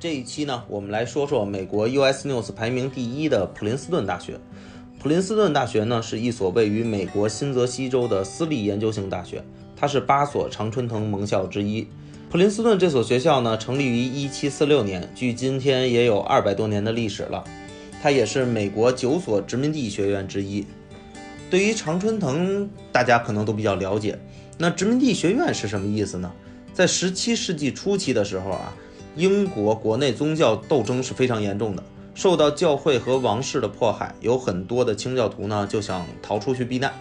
这一期呢，我们来说说美国 US News 排名第一的普林斯顿大学。普林斯顿大学呢，是一所位于美国新泽西州的私立研究型大学，它是八所常春藤盟校之一。普林斯顿这所学校呢，成立于1746年，距今天也有二百多年的历史了。它也是美国九所殖民地学院之一。对于常春藤，大家可能都比较了解。那殖民地学院是什么意思呢？在17世纪初期的时候啊，英国国内宗教斗争是非常严重的。受到教会和王室的迫害，有很多的清教徒呢就想逃出去避难，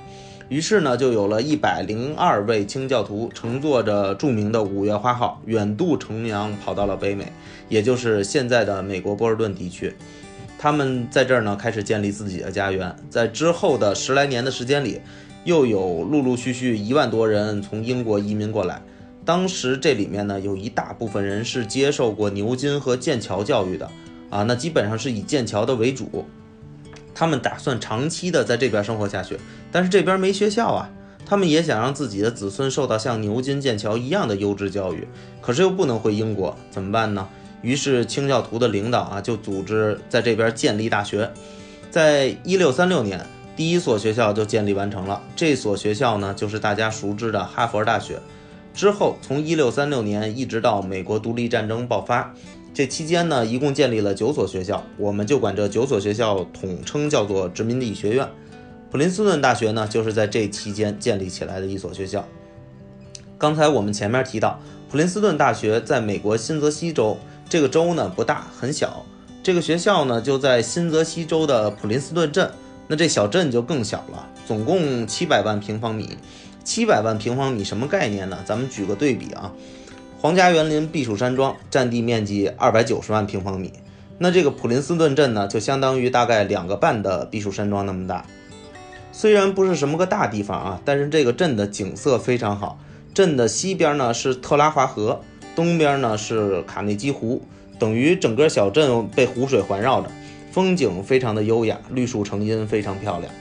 于是呢就有了一百零二位清教徒乘坐着著名的五月花号远渡重洋跑到了北美，也就是现在的美国波士顿地区。他们在这儿呢开始建立自己的家园。在之后的十来年的时间里，又有陆陆续续一万多人从英国移民过来。当时这里面呢有一大部分人是接受过牛津和剑桥教育的。啊，那基本上是以剑桥的为主，他们打算长期的在这边生活下去，但是这边没学校啊，他们也想让自己的子孙受到像牛津、剑桥一样的优质教育，可是又不能回英国，怎么办呢？于是清教徒的领导啊，就组织在这边建立大学，在一六三六年，第一所学校就建立完成了，这所学校呢，就是大家熟知的哈佛大学。之后，从一六三六年一直到美国独立战争爆发。这期间呢，一共建立了九所学校，我们就管这九所学校统称叫做殖民地学院。普林斯顿大学呢，就是在这期间建立起来的一所学校。刚才我们前面提到，普林斯顿大学在美国新泽西州，这个州呢不大，很小。这个学校呢就在新泽西州的普林斯顿镇，那这小镇就更小了，总共七百万平方米。七百万平方米什么概念呢？咱们举个对比啊。皇家园林避暑山庄占地面积二百九十万平方米，那这个普林斯顿镇呢，就相当于大概两个半的避暑山庄那么大。虽然不是什么个大地方啊，但是这个镇的景色非常好。镇的西边呢是特拉华河，东边呢是卡内基湖，等于整个小镇被湖水环绕着，风景非常的优雅，绿树成荫，非常漂亮。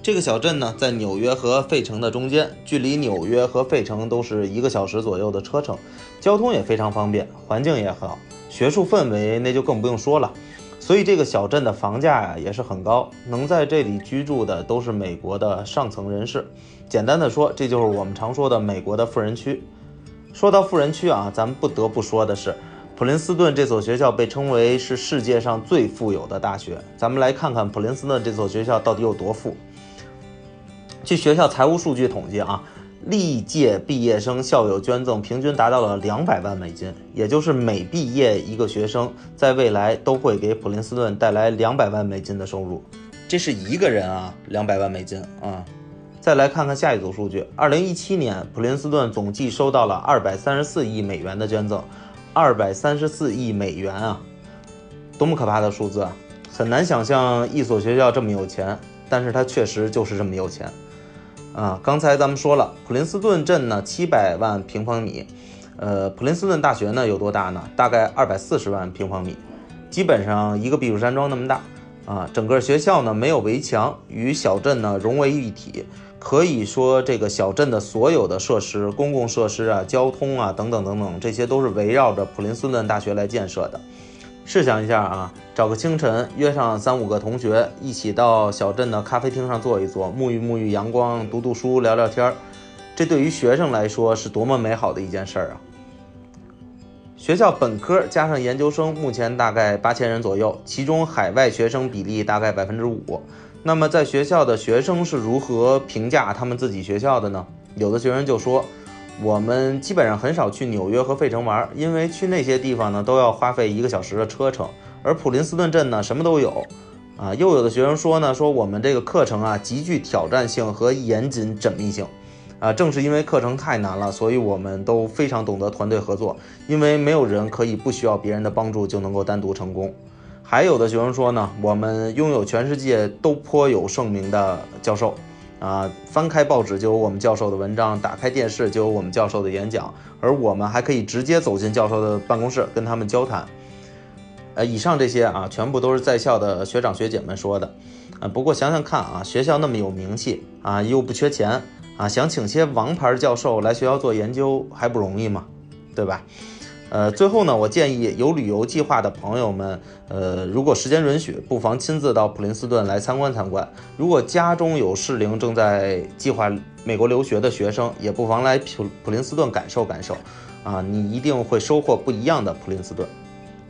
这个小镇呢，在纽约和费城的中间，距离纽约和费城都是一个小时左右的车程，交通也非常方便，环境也好，学术氛围那就更不用说了。所以这个小镇的房价呀也是很高，能在这里居住的都是美国的上层人士。简单的说，这就是我们常说的美国的富人区。说到富人区啊，咱们不得不说的是，普林斯顿这所学校被称为是世界上最富有的大学。咱们来看看普林斯顿这所学校到底有多富。据学校财务数据统计啊，历届毕业生校友捐赠平均达到了两百万美金，也就是每毕业一个学生，在未来都会给普林斯顿带来两百万美金的收入。这是一个人啊，两百万美金啊。再来看看下一组数据，二零一七年普林斯顿总计收到了二百三十四亿美元的捐赠，二百三十四亿美元啊，多么可怕的数字啊！很难想象一所学校这么有钱，但是它确实就是这么有钱。啊，刚才咱们说了，普林斯顿镇呢七百万平方米，呃，普林斯顿大学呢有多大呢？大概二百四十万平方米，基本上一个避暑山庄那么大。啊，整个学校呢没有围墙，与小镇呢融为一体，可以说这个小镇的所有的设施、公共设施啊、交通啊等等等等，这些都是围绕着普林斯顿大学来建设的。试想一下啊，找个清晨，约上三五个同学，一起到小镇的咖啡厅上坐一坐，沐浴沐浴阳光，读读书，聊聊天儿，这对于学生来说是多么美好的一件事儿啊！学校本科加上研究生，目前大概八千人左右，其中海外学生比例大概百分之五。那么在学校的学生是如何评价他们自己学校的呢？有的学生就说。我们基本上很少去纽约和费城玩，因为去那些地方呢都要花费一个小时的车程，而普林斯顿镇呢什么都有。啊，又有的学生说呢，说我们这个课程啊极具挑战性和严谨缜密性。啊，正是因为课程太难了，所以我们都非常懂得团队合作，因为没有人可以不需要别人的帮助就能够单独成功。还有的学生说呢，我们拥有全世界都颇有盛名的教授。啊，翻开报纸就有我们教授的文章，打开电视就有我们教授的演讲，而我们还可以直接走进教授的办公室跟他们交谈。呃，以上这些啊，全部都是在校的学长学姐们说的。啊，不过想想看啊，学校那么有名气啊，又不缺钱啊，想请些王牌教授来学校做研究还不容易吗？对吧？呃，最后呢，我建议有旅游计划的朋友们，呃，如果时间允许，不妨亲自到普林斯顿来参观参观。如果家中有适龄正在计划美国留学的学生，也不妨来普普林斯顿感受感受，啊，你一定会收获不一样的普林斯顿。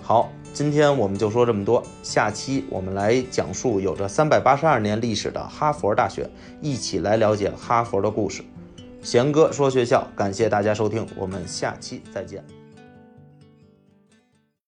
好，今天我们就说这么多，下期我们来讲述有着三百八十二年历史的哈佛大学，一起来了解哈佛的故事。贤哥说学校，感谢大家收听，我们下期再见。